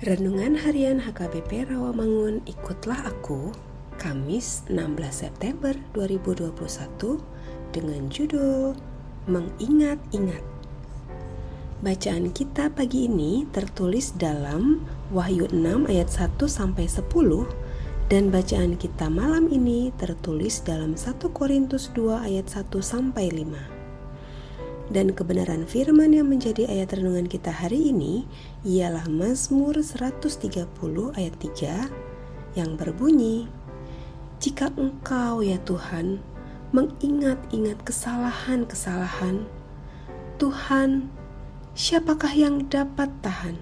Renungan Harian HKBP Rawamangun Ikutlah Aku Kamis 16 September 2021 dengan judul Mengingat-ingat. Bacaan kita pagi ini tertulis dalam Wahyu 6 ayat 1 sampai 10 dan bacaan kita malam ini tertulis dalam 1 Korintus 2 ayat 1 sampai 5 dan kebenaran firman yang menjadi ayat renungan kita hari ini ialah Mazmur 130 ayat 3 yang berbunyi Jika engkau ya Tuhan mengingat-ingat kesalahan-kesalahan Tuhan siapakah yang dapat tahan?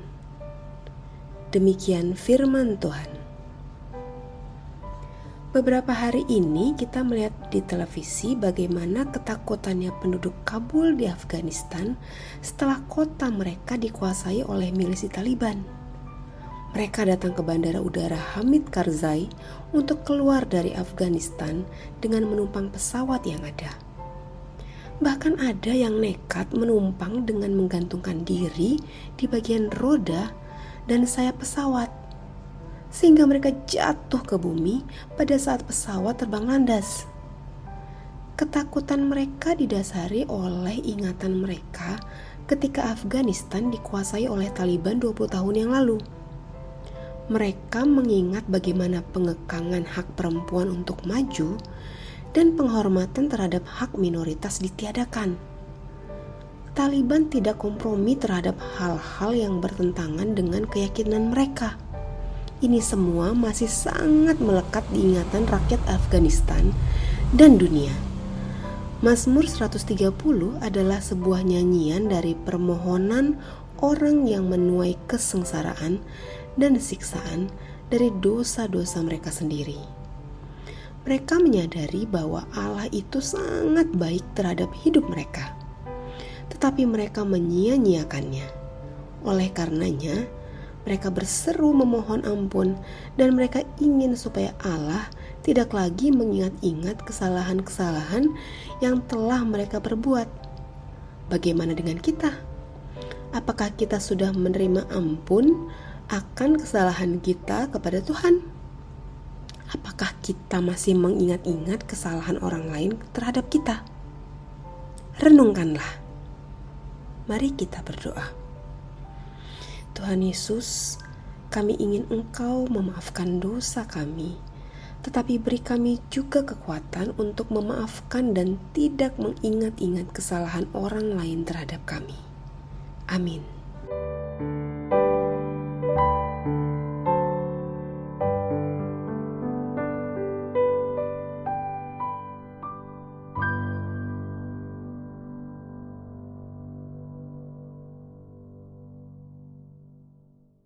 Demikian firman Tuhan Beberapa hari ini kita melihat di televisi bagaimana ketakutannya penduduk Kabul di Afghanistan setelah kota mereka dikuasai oleh milisi Taliban. Mereka datang ke bandara udara Hamid Karzai untuk keluar dari Afghanistan dengan menumpang pesawat yang ada. Bahkan ada yang nekat menumpang dengan menggantungkan diri di bagian roda dan sayap pesawat sehingga mereka jatuh ke bumi pada saat pesawat terbang landas. Ketakutan mereka didasari oleh ingatan mereka ketika Afghanistan dikuasai oleh Taliban 20 tahun yang lalu. Mereka mengingat bagaimana pengekangan hak perempuan untuk maju dan penghormatan terhadap hak minoritas ditiadakan. Taliban tidak kompromi terhadap hal-hal yang bertentangan dengan keyakinan mereka ini semua masih sangat melekat di ingatan rakyat Afghanistan dan dunia. Mazmur 130 adalah sebuah nyanyian dari permohonan orang yang menuai kesengsaraan dan siksaan dari dosa-dosa mereka sendiri. Mereka menyadari bahwa Allah itu sangat baik terhadap hidup mereka, tetapi mereka menyia-nyiakannya. Oleh karenanya, mereka berseru memohon ampun, dan mereka ingin supaya Allah tidak lagi mengingat-ingat kesalahan-kesalahan yang telah mereka perbuat. Bagaimana dengan kita? Apakah kita sudah menerima ampun akan kesalahan kita kepada Tuhan? Apakah kita masih mengingat-ingat kesalahan orang lain terhadap kita? Renungkanlah. Mari kita berdoa. Tuhan Yesus, kami ingin Engkau memaafkan dosa kami, tetapi beri kami juga kekuatan untuk memaafkan dan tidak mengingat-ingat kesalahan orang lain terhadap kami. Amin.